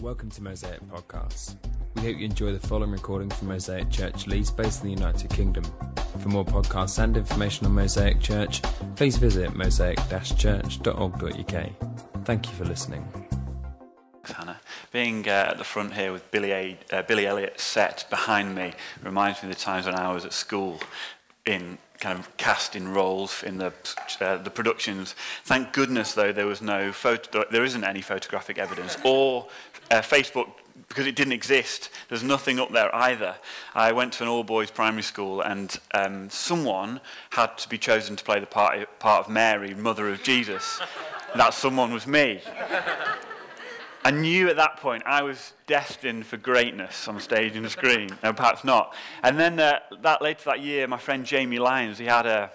Welcome to Mosaic Podcasts. We hope you enjoy the following recording from Mosaic Church Leeds, based in the United Kingdom. For more podcasts and information on Mosaic Church, please visit mosaic-church.org.uk. Thank you for listening. Hannah. Being uh, at the front here with Billy, A- uh, Billy Elliot set behind me reminds me of the times when I was at school in kind of cast in roles in the uh, the productions. Thank goodness, though, there was no photo. There isn't any photographic evidence or uh, Facebook because it didn't exist. There's nothing up there either. I went to an all boys primary school, and um, someone had to be chosen to play the part, part of Mary, mother of Jesus. that someone was me. I knew at that point I was destined for greatness on stage and screen, and perhaps not. And then uh, that later that year, my friend Jamie Lyons, he had a,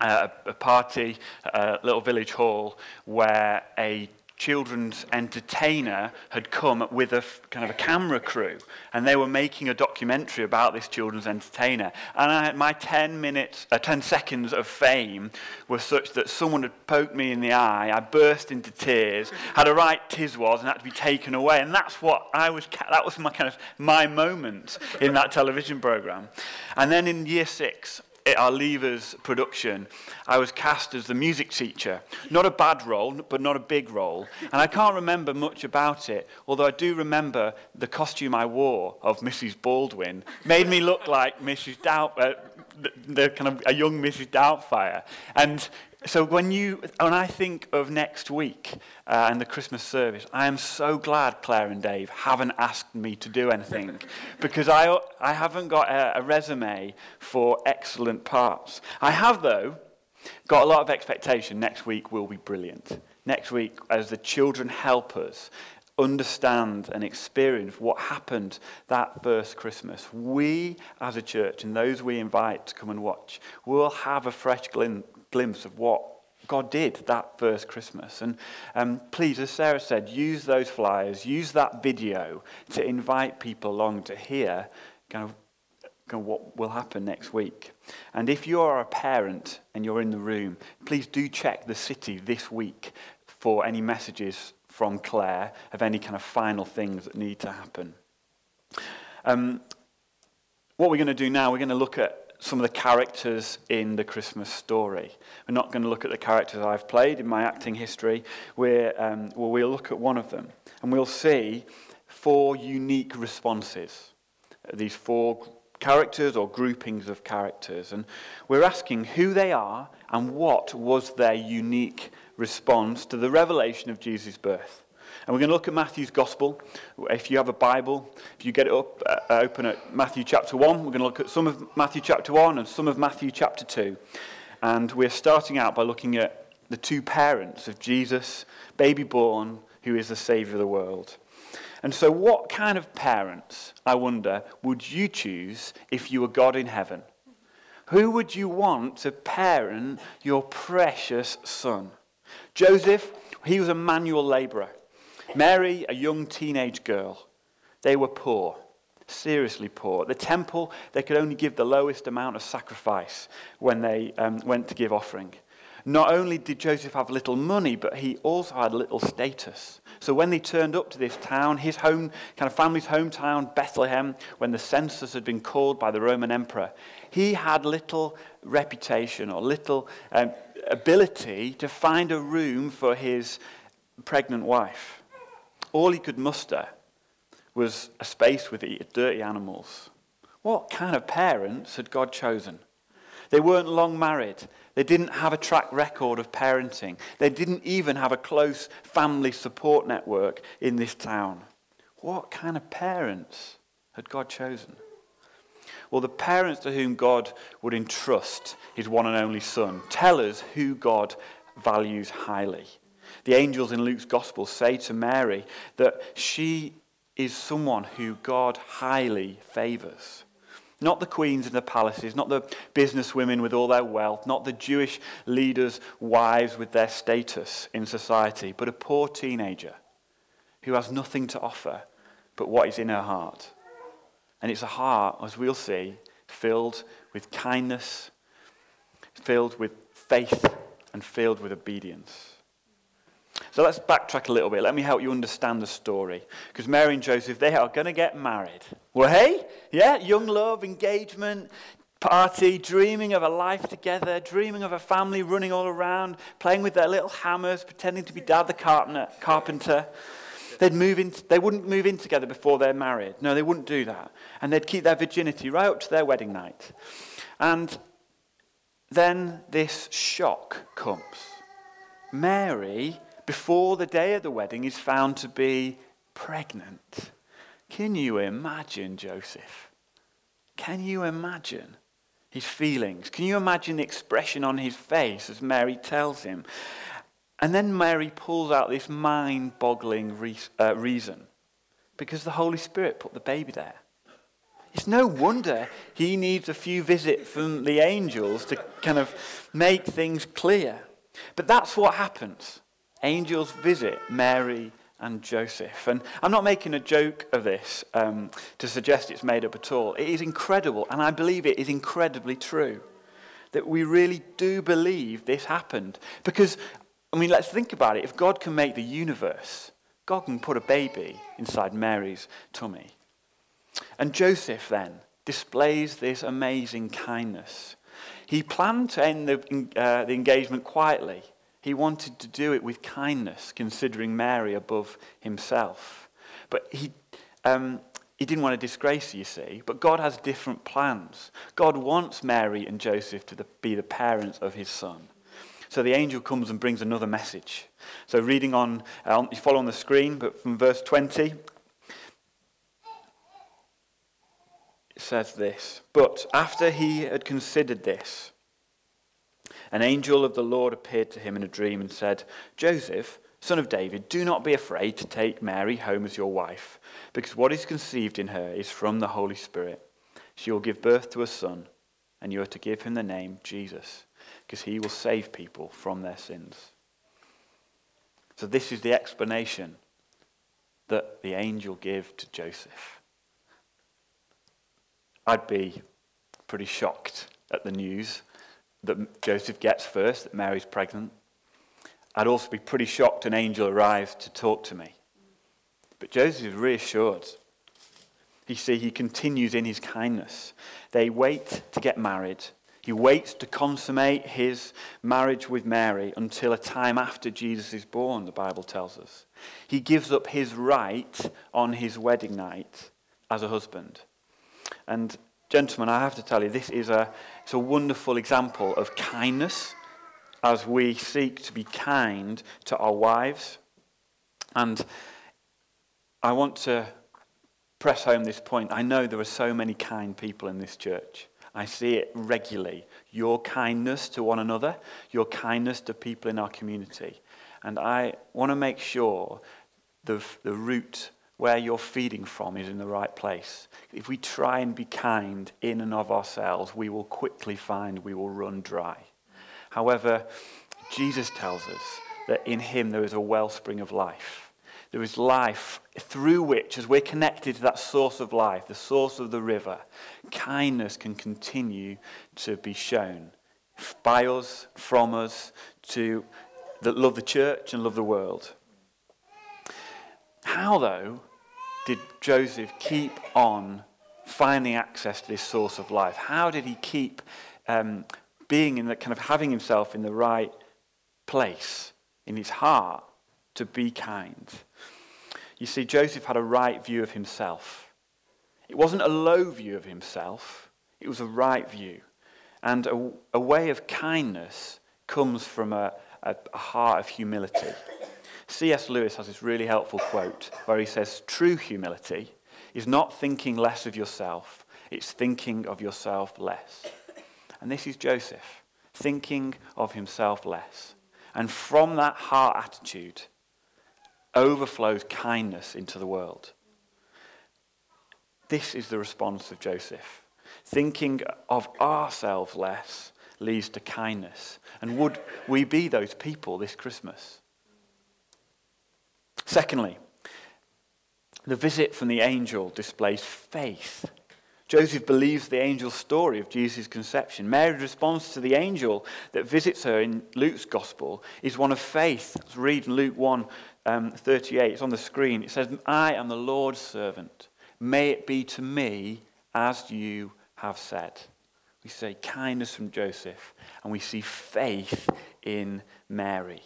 a, a party, a little village hall, where a children's entertainer had come with a kind of a camera crew and they were making a documentary about this children's entertainer. And I, my 10 minutes uh, 10 seconds of fame were such that someone had poked me in the eye I burst into tears had a right tiz was and had to be taken away. And that's what I was that was my kind of my moment in that television program. And then in year 6 our Leavers production, I was cast as the music teacher. Not a bad role, but not a big role. And I can't remember much about it, although I do remember the costume I wore of Mrs. Baldwin made me look like Mrs. Doubt, uh, the, the, kind of a young Mrs. Doubtfire. And so when you when I think of next week uh, and the Christmas service, I am so glad Claire and Dave haven't asked me to do anything because I I haven't got a, a resume for excellent parts. I have though got a lot of expectation. Next week will be brilliant. Next week, as the children help us understand and experience what happened that first Christmas, we as a church and those we invite to come and watch will have a fresh glimpse glimpse of what God did that first Christmas. And um, please, as Sarah said, use those flyers, use that video to invite people along to hear kind of, kind of what will happen next week. And if you are a parent and you're in the room, please do check the city this week for any messages from Claire of any kind of final things that need to happen. Um, what we're going to do now, we're going to look at some of the characters in the Christmas story. We're not going to look at the characters I've played in my acting history. We're, um, well, we'll look at one of them and we'll see four unique responses. These four characters or groupings of characters. And we're asking who they are and what was their unique response to the revelation of Jesus' birth. And we're going to look at Matthew's Gospel. If you have a Bible, if you get it up, uh, open at Matthew chapter 1, we're going to look at some of Matthew chapter 1 and some of Matthew chapter 2. And we're starting out by looking at the two parents of Jesus, baby born, who is the Saviour of the world. And so, what kind of parents, I wonder, would you choose if you were God in heaven? Who would you want to parent your precious son? Joseph, he was a manual labourer. Mary, a young teenage girl, they were poor, seriously poor. The temple, they could only give the lowest amount of sacrifice when they um, went to give offering. Not only did Joseph have little money, but he also had little status. So when they turned up to this town, his home, kind of family's hometown, Bethlehem, when the census had been called by the Roman emperor, he had little reputation or little um, ability to find a room for his pregnant wife. All he could muster was a space with dirty animals. What kind of parents had God chosen? They weren't long married. They didn't have a track record of parenting. They didn't even have a close family support network in this town. What kind of parents had God chosen? Well, the parents to whom God would entrust his one and only Son tell us who God values highly. The angels in Luke's gospel say to Mary that she is someone who God highly favors. Not the queens in the palaces, not the business women with all their wealth, not the Jewish leaders' wives with their status in society, but a poor teenager who has nothing to offer but what is in her heart. And it's a heart, as we'll see, filled with kindness, filled with faith, and filled with obedience. So let's backtrack a little bit. Let me help you understand the story. Because Mary and Joseph, they are going to get married. Well, hey, yeah, young love, engagement, party, dreaming of a life together, dreaming of a family running all around, playing with their little hammers, pretending to be dad the carpenter. They'd move in, they wouldn't move in together before they're married. No, they wouldn't do that. And they'd keep their virginity right up to their wedding night. And then this shock comes. Mary, before the day of the wedding, is found to be pregnant. Can you imagine Joseph? Can you imagine his feelings? Can you imagine the expression on his face as Mary tells him? And then Mary pulls out this mind boggling re- uh, reason because the Holy Spirit put the baby there. It's no wonder he needs a few visits from the angels to kind of make things clear. But that's what happens. Angels visit Mary and Joseph. And I'm not making a joke of this um, to suggest it's made up at all. It is incredible, and I believe it is incredibly true that we really do believe this happened. Because I mean, let's think about it. If God can make the universe, God can put a baby inside Mary's tummy. And Joseph then displays this amazing kindness. He planned to end the, uh, the engagement quietly. He wanted to do it with kindness, considering Mary above himself. But he, um, he didn't want to disgrace her, you see. But God has different plans. God wants Mary and Joseph to the, be the parents of his son. So the angel comes and brings another message. So reading on, uh, you follow on the screen, but from verse 20, it says this But after he had considered this, an angel of the Lord appeared to him in a dream and said, Joseph, son of David, do not be afraid to take Mary home as your wife, because what is conceived in her is from the Holy Spirit. She will give birth to a son, and you are to give him the name Jesus because he will save people from their sins. So, this is the explanation that the angel gave to Joseph. I'd be pretty shocked at the news that Joseph gets first, that Mary's pregnant. I'd also be pretty shocked an angel arrives to talk to me. But Joseph is reassured. You see, he continues in his kindness. They wait to get married. He waits to consummate his marriage with Mary until a time after Jesus is born, the Bible tells us. He gives up his right on his wedding night as a husband. And, gentlemen, I have to tell you, this is a, it's a wonderful example of kindness as we seek to be kind to our wives. And I want to press home this point. I know there are so many kind people in this church. I see it regularly. Your kindness to one another, your kindness to people in our community. And I want to make sure the, the root where you're feeding from is in the right place. If we try and be kind in and of ourselves, we will quickly find we will run dry. However, Jesus tells us that in him there is a wellspring of life. There is life through which, as we're connected to that source of life, the source of the river, kindness can continue to be shown by us, from us, to that love the church and love the world. How, though, did Joseph keep on finding access to this source of life? How did he keep um, being in that kind of having himself in the right place in his heart to be kind? You see, Joseph had a right view of himself. It wasn't a low view of himself, it was a right view. And a, a way of kindness comes from a, a, a heart of humility. C.S. Lewis has this really helpful quote where he says, True humility is not thinking less of yourself, it's thinking of yourself less. And this is Joseph, thinking of himself less. And from that heart attitude, overflows kindness into the world. This is the response of Joseph. Thinking of ourselves less leads to kindness. And would we be those people this Christmas? Secondly, the visit from the angel displays faith. Joseph believes the angel's story of Jesus' conception. Mary's response to the angel that visits her in Luke's gospel is one of faith. Let's read Luke 1 um, 38. It's on the screen. It says, I am the Lord's servant. May it be to me as you have said. We see kindness from Joseph, and we see faith in Mary.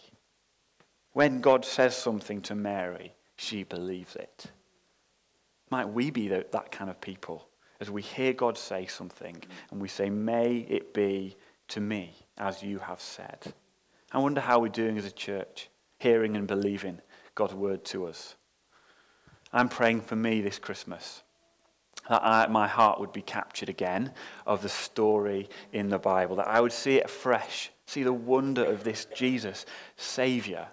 When God says something to Mary, she believes it. Might we be that kind of people as we hear God say something and we say, May it be to me as you have said? I wonder how we're doing as a church, hearing and believing God's word to us. I'm praying for me this Christmas that I, my heart would be captured again of the story in the Bible, that I would see it afresh, see the wonder of this Jesus, Saviour.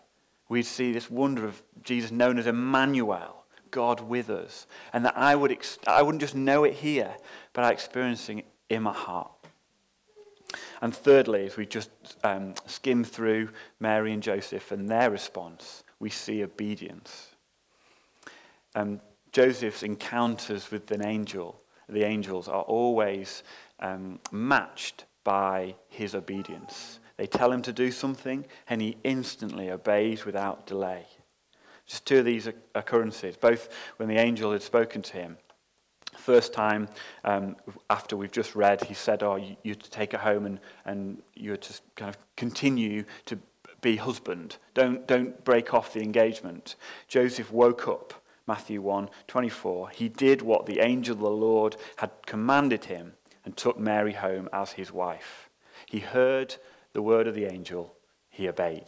We'd see this wonder of Jesus known as Emmanuel, God with us. And that I, would ex- I wouldn't just know it here, but I'm experiencing it in my heart. And thirdly, as we just um, skim through Mary and Joseph and their response, we see obedience. Um, Joseph's encounters with an angel, the angels, are always um, matched by his obedience. They tell him to do something, and he instantly obeys without delay. Just two of these occurrences, both when the angel had spoken to him. First time um, after we've just read, he said, Oh, you, you're to take it home and, and you're to kind of continue to be husband. Don't, don't break off the engagement. Joseph woke up, Matthew 1 24. He did what the angel of the Lord had commanded him and took Mary home as his wife. He heard the word of the angel, he obeyed.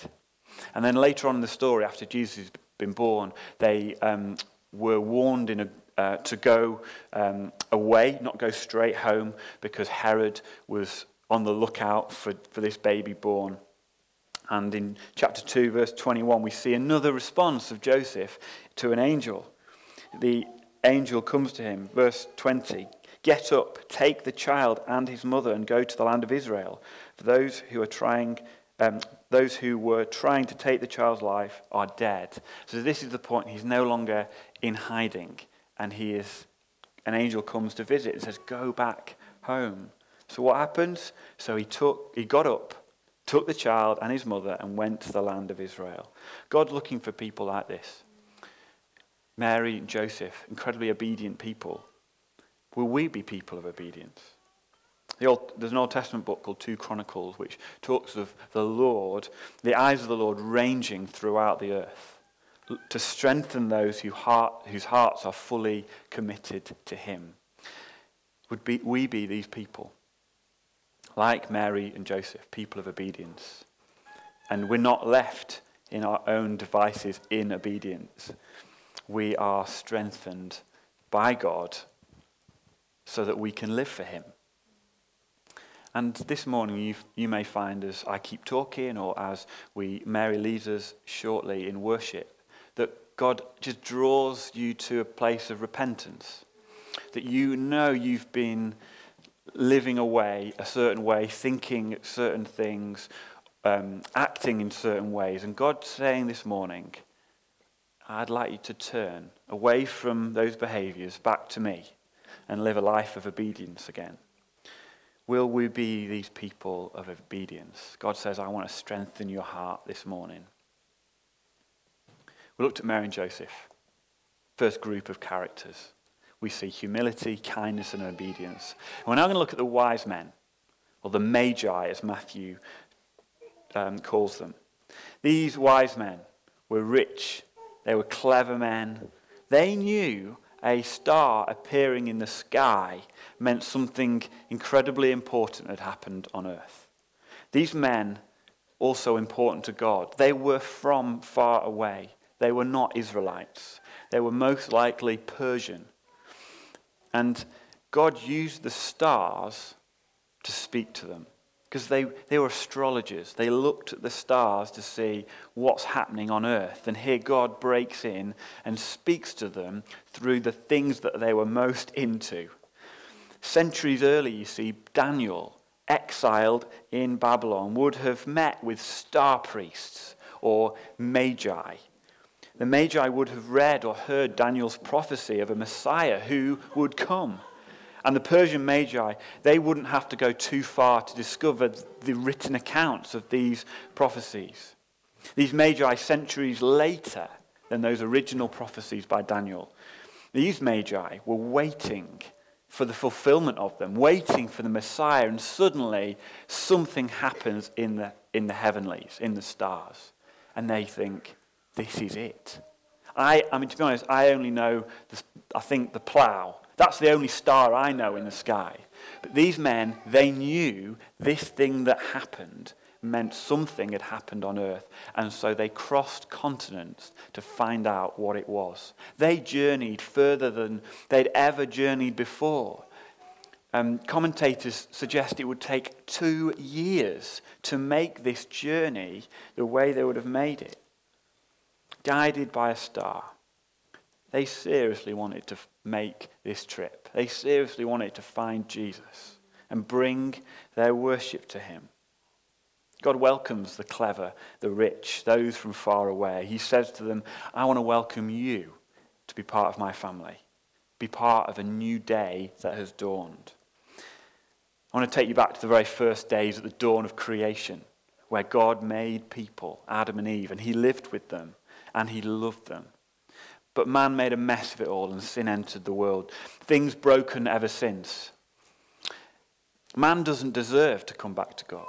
And then later on in the story, after Jesus has been born, they um, were warned a, uh, to go um, away, not go straight home, because Herod was on the lookout for, for this baby born. And in chapter 2, verse 21, we see another response of Joseph to an angel. The angel comes to him, verse 20 Get up, take the child and his mother, and go to the land of Israel. For those who are trying um, those who were trying to take the child's life are dead. So this is the point. He's no longer in hiding, and he is. An angel comes to visit and says, "Go back home." So what happens? So he took, he got up, took the child and his mother, and went to the land of Israel. God's looking for people like this. Mary and Joseph, incredibly obedient people. Will we be people of obedience? The Old, there's an Old Testament book called 2 Chronicles, which talks of the Lord, the eyes of the Lord ranging throughout the earth to strengthen those who heart, whose hearts are fully committed to Him. Would be, we be these people? Like Mary and Joseph, people of obedience. And we're not left in our own devices in obedience. We are strengthened by God so that we can live for Him. And this morning, you, you may find as I keep talking, or as we Mary leads us shortly in worship, that God just draws you to a place of repentance. That you know you've been living away a certain way, thinking certain things, um, acting in certain ways. And God's saying this morning, I'd like you to turn away from those behaviors back to me and live a life of obedience again. Will we be these people of obedience? God says, I want to strengthen your heart this morning. We looked at Mary and Joseph, first group of characters. We see humility, kindness, and obedience. And we're now going to look at the wise men, or the magi, as Matthew um, calls them. These wise men were rich, they were clever men. They knew a star appearing in the sky meant something incredibly important had happened on earth. These men, also important to God, they were from far away. They were not Israelites. They were most likely Persian. And God used the stars to speak to them because they, they were astrologers. They looked at the stars to see what's happening on earth. And here God breaks in and speaks to them through the things that they were most into. Centuries earlier, you see, Daniel, exiled in Babylon, would have met with star priests or magi. The magi would have read or heard Daniel's prophecy of a Messiah who would come And the Persian Magi, they wouldn't have to go too far to discover the written accounts of these prophecies. These Magi, centuries later than those original prophecies by Daniel, these Magi were waiting for the fulfillment of them, waiting for the Messiah, and suddenly something happens in the, in the heavenlies, in the stars, and they think, this is it. I, I mean, to be honest, I only know, the, I think, the plough. That's the only star I know in the sky. But these men, they knew this thing that happened meant something had happened on earth. And so they crossed continents to find out what it was. They journeyed further than they'd ever journeyed before. Um, commentators suggest it would take two years to make this journey the way they would have made it. Guided by a star. They seriously wanted to make this trip. They seriously wanted to find Jesus and bring their worship to him. God welcomes the clever, the rich, those from far away. He says to them, I want to welcome you to be part of my family, be part of a new day that has dawned. I want to take you back to the very first days at the dawn of creation, where God made people, Adam and Eve, and he lived with them and he loved them. But man made a mess of it all and sin entered the world. Things broken ever since. Man doesn't deserve to come back to God.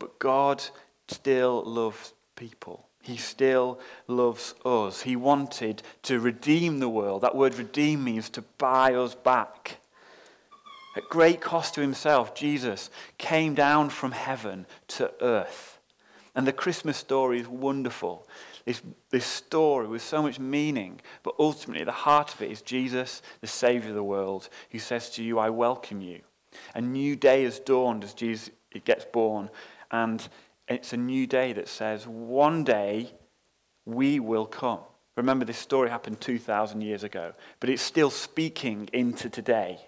But God still loves people. He still loves us. He wanted to redeem the world. That word redeem means to buy us back. At great cost to himself, Jesus came down from heaven to earth. And the Christmas story is wonderful. This, this story with so much meaning, but ultimately the heart of it is Jesus, the Savior of the world, who says to you, I welcome you. A new day has dawned as Jesus gets born, and it's a new day that says, one day we will come. Remember, this story happened 2,000 years ago, but it's still speaking into today.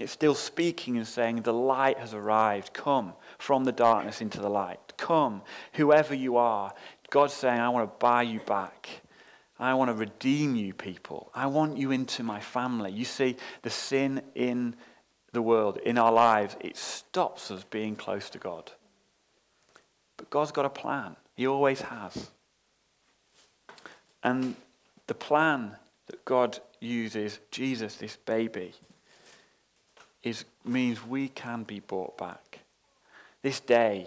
It's still speaking and saying, The light has arrived. Come from the darkness into the light. Come, whoever you are. God's saying, I want to buy you back. I want to redeem you, people. I want you into my family. You see, the sin in the world, in our lives, it stops us being close to God. But God's got a plan. He always has. And the plan that God uses, Jesus, this baby, is, means we can be brought back. This day,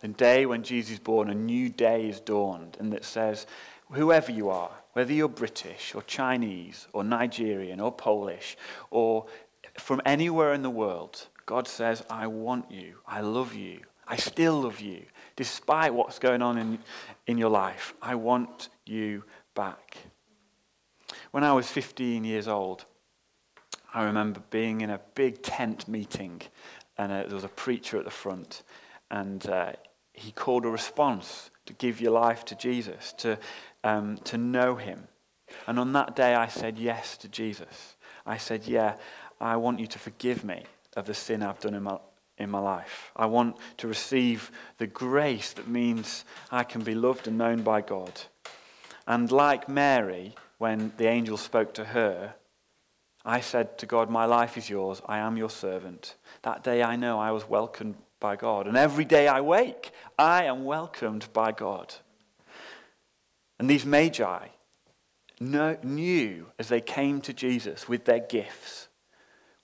the day when Jesus is born, a new day is dawned, and that says, whoever you are, whether you're British or Chinese or Nigerian or Polish or from anywhere in the world, God says, I want you, I love you, I still love you despite what's going on in, in your life. I want you back. When I was 15 years old, I remember being in a big tent meeting, and uh, there was a preacher at the front, and uh, he called a response to give your life to Jesus, to, um, to know him. And on that day, I said yes to Jesus. I said, Yeah, I want you to forgive me of the sin I've done in my, in my life. I want to receive the grace that means I can be loved and known by God. And like Mary, when the angel spoke to her, I said to God, My life is yours. I am your servant. That day I know I was welcomed by God. And every day I wake, I am welcomed by God. And these magi knew as they came to Jesus with their gifts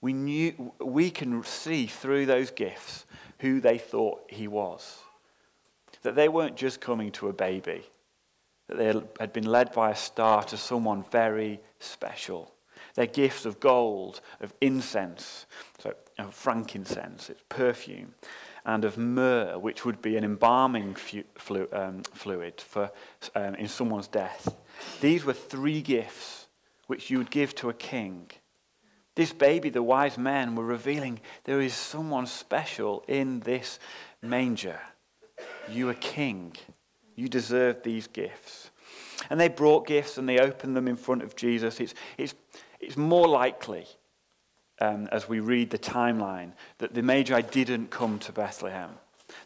we, knew, we can see through those gifts who they thought he was. That they weren't just coming to a baby, that they had been led by a star to someone very special. Their gifts of gold, of incense, so of frankincense, it's perfume, and of myrrh, which would be an embalming flu, um, fluid for, um, in someone's death. These were three gifts which you would give to a king this baby, the wise men were revealing there is someone special in this manger. You are king. You deserve these gifts. And they brought gifts and they opened them in front of Jesus. It's, it's, it's more likely, um, as we read the timeline, that the Magi didn't come to Bethlehem.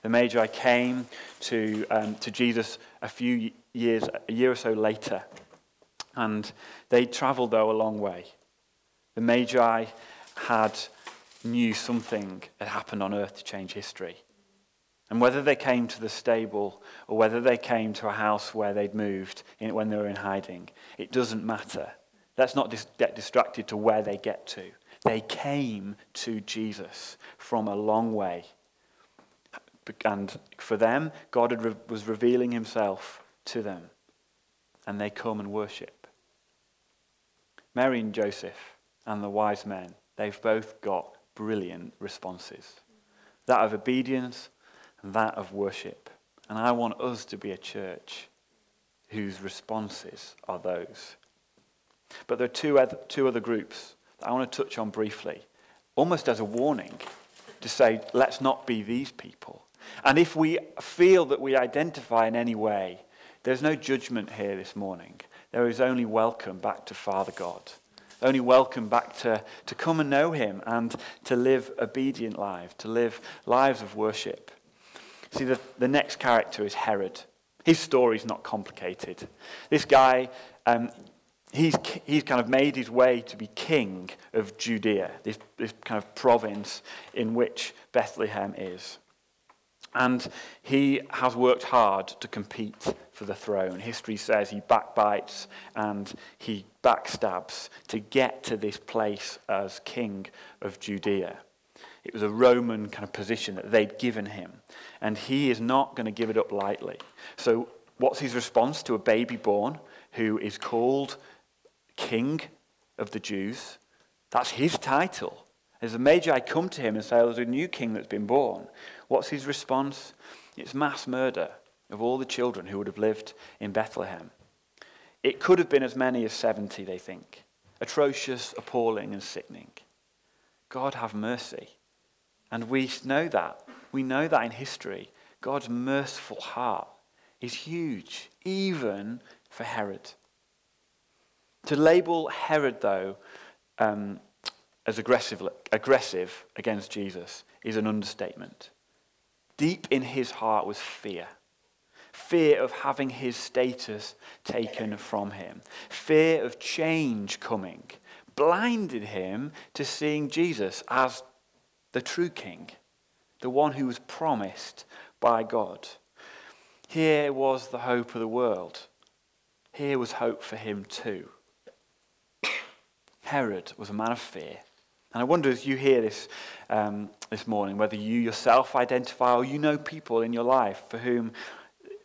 The Magi came to, um, to Jesus a few years, a year or so later. And they traveled, though, a long way. The Magi had knew something had happened on earth to change history. And whether they came to the stable or whether they came to a house where they'd moved in, when they were in hiding, it doesn't matter. Let's not dis- get distracted to where they get to. They came to Jesus from a long way. And for them, God re- was revealing himself to them. And they come and worship. Mary and Joseph and the wise men, they've both got brilliant responses that of obedience and that of worship. And I want us to be a church whose responses are those. But there are two other, two other groups that I want to touch on briefly, almost as a warning to say, let's not be these people. And if we feel that we identify in any way, there's no judgment here this morning. There is only welcome back to Father God. Only welcome back to, to come and know Him and to live obedient lives, to live lives of worship. See, the, the next character is Herod. His story is not complicated. This guy, um, he's, he's kind of made his way to be king of Judea, this, this kind of province in which Bethlehem is. And he has worked hard to compete for the throne. History says he backbites and he backstabs to get to this place as king of Judea. It was a Roman kind of position that they'd given him. And he is not going to give it up lightly. So, what's his response to a baby born who is called King of the Jews? That's his title. As the Magi come to him and say, oh, There's a new king that's been born. What's his response? It's mass murder of all the children who would have lived in Bethlehem. It could have been as many as 70, they think. Atrocious, appalling, and sickening. God have mercy. And we know that. We know that in history. God's merciful heart is huge, even for Herod. To label Herod, though, um, as aggressive, aggressive against Jesus is an understatement. Deep in his heart was fear fear of having his status taken from him, fear of change coming, blinded him to seeing Jesus as the true king, the one who was promised by God. Here was the hope of the world. Here was hope for him too. Herod was a man of fear. And I wonder as you hear this um, this morning, whether you yourself identify or you know people in your life for whom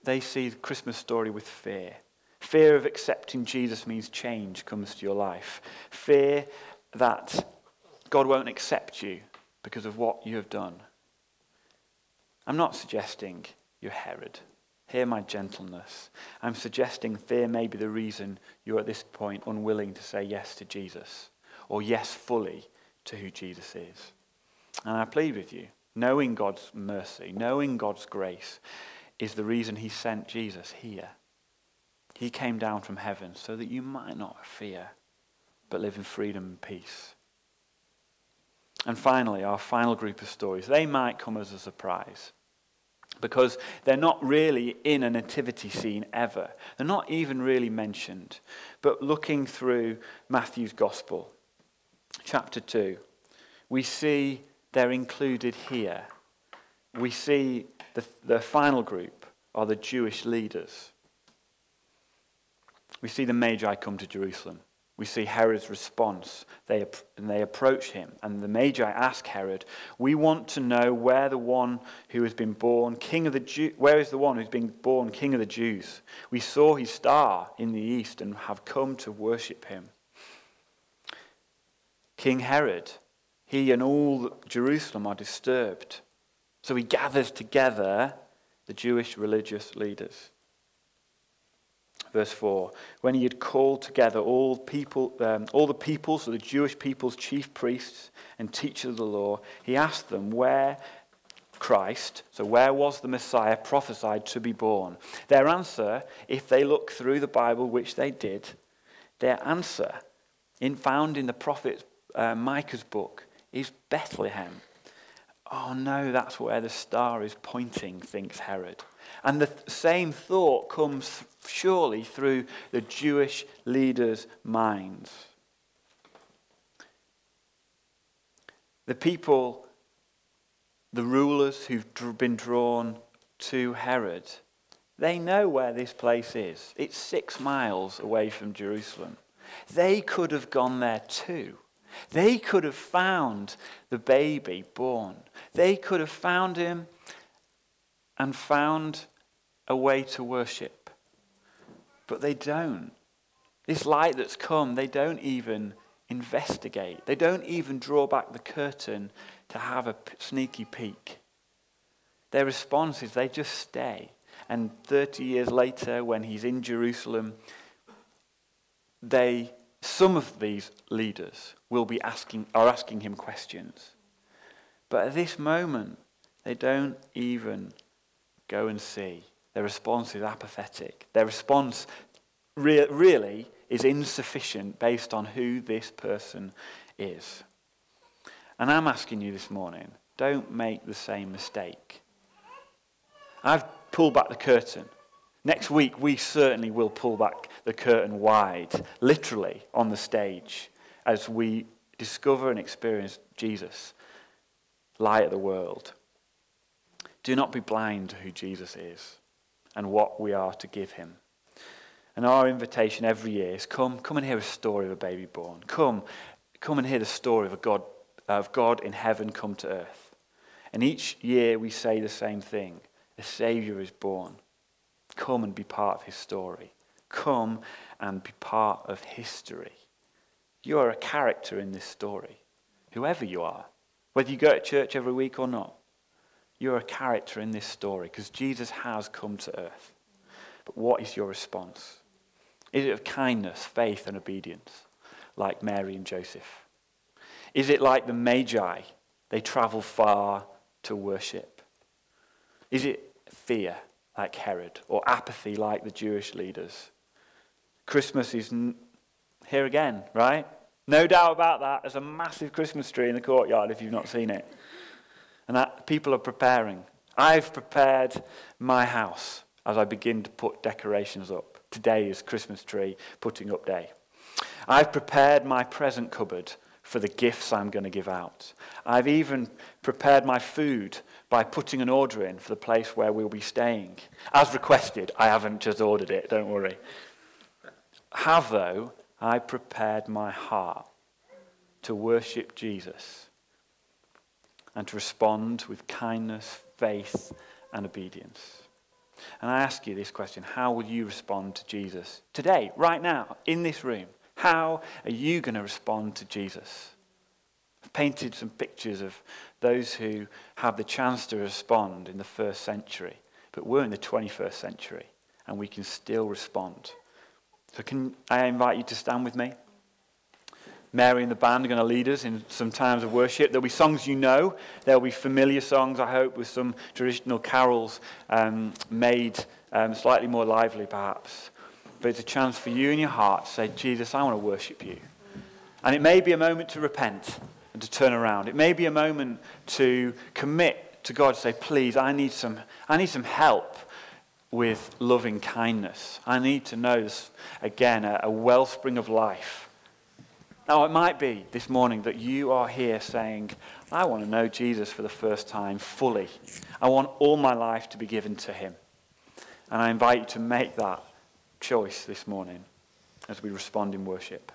they see the Christmas story with fear. Fear of accepting Jesus means change comes to your life. Fear that God won't accept you because of what you have done. I'm not suggesting you're Herod. Hear my gentleness. I'm suggesting fear may be the reason you're at this point unwilling to say yes to Jesus or yes fully to who Jesus is. And I plead with you, knowing God's mercy, knowing God's grace, is the reason he sent Jesus here. He came down from heaven so that you might not fear, but live in freedom and peace. And finally, our final group of stories, they might come as a surprise because they're not really in a nativity scene ever. They're not even really mentioned. But looking through Matthew's Gospel, chapter 2, we see they're included here. We see the, the final group are the Jewish leaders. We see the Magi come to Jerusalem we see Herod's response. They, and they approach him, and the Magi ask Herod, We want to know where the one who has been born king of the Jews, where is the one who's been born king of the Jews? We saw his star in the east and have come to worship him. King Herod, he and all Jerusalem are disturbed. So he gathers together the Jewish religious leaders. Verse 4 When he had called together all, people, um, all the people, so the Jewish people's chief priests and teachers of the law, he asked them where Christ, so where was the Messiah prophesied to be born? Their answer, if they look through the Bible, which they did, their answer, in, found in the prophet uh, Micah's book, is Bethlehem. Oh no, that's where the star is pointing, thinks Herod. And the th- same thought comes surely through the Jewish leaders' minds. The people, the rulers who've been drawn to Herod, they know where this place is. It's six miles away from Jerusalem. They could have gone there too. They could have found the baby born. They could have found him and found a way to worship. But they don't. This light that's come, they don't even investigate. They don't even draw back the curtain to have a sneaky peek. Their response is they just stay. And 30 years later, when he's in Jerusalem, they, some of these leaders will be asking, are asking him questions. But at this moment, they don't even go and see. Their response is apathetic. Their response re- really is insufficient based on who this person is. And I'm asking you this morning don't make the same mistake. I've pulled back the curtain. Next week, we certainly will pull back the curtain wide, literally, on the stage, as we discover and experience Jesus, light of the world. Do not be blind to who Jesus is and what we are to give him. And our invitation every year is come, come and hear a story of a baby born. Come, come and hear the story of a God, of God in heaven come to earth. And each year we say the same thing. The Savior is born. Come and be part of his story. Come and be part of history. You are a character in this story, whoever you are, whether you go to church every week or not. You're a character in this story because Jesus has come to earth. But what is your response? Is it of kindness, faith, and obedience, like Mary and Joseph? Is it like the Magi? They travel far to worship. Is it fear, like Herod, or apathy, like the Jewish leaders? Christmas is here again, right? No doubt about that. There's a massive Christmas tree in the courtyard if you've not seen it. And that people are preparing. I've prepared my house as I begin to put decorations up. Today is Christmas tree putting up day. I've prepared my present cupboard for the gifts I'm going to give out. I've even prepared my food by putting an order in for the place where we'll be staying. As requested, I haven't just ordered it, don't worry. Have, though, I prepared my heart to worship Jesus and to respond with kindness, faith, and obedience. And I ask you this question How will you respond to Jesus today, right now, in this room? How are you going to respond to Jesus? I've painted some pictures of those who have the chance to respond in the first century, but we're in the 21st century and we can still respond. So, can I invite you to stand with me? Mary and the band are going to lead us in some times of worship. There'll be songs you know. There'll be familiar songs, I hope, with some traditional carols um, made um, slightly more lively, perhaps. But it's a chance for you in your heart to say, Jesus, I want to worship you. And it may be a moment to repent and to turn around. It may be a moment to commit to God, say, please, I need some, I need some help with loving kindness. I need to know, again, a, a wellspring of life now, it might be this morning that you are here saying, I want to know Jesus for the first time fully. I want all my life to be given to him. And I invite you to make that choice this morning as we respond in worship.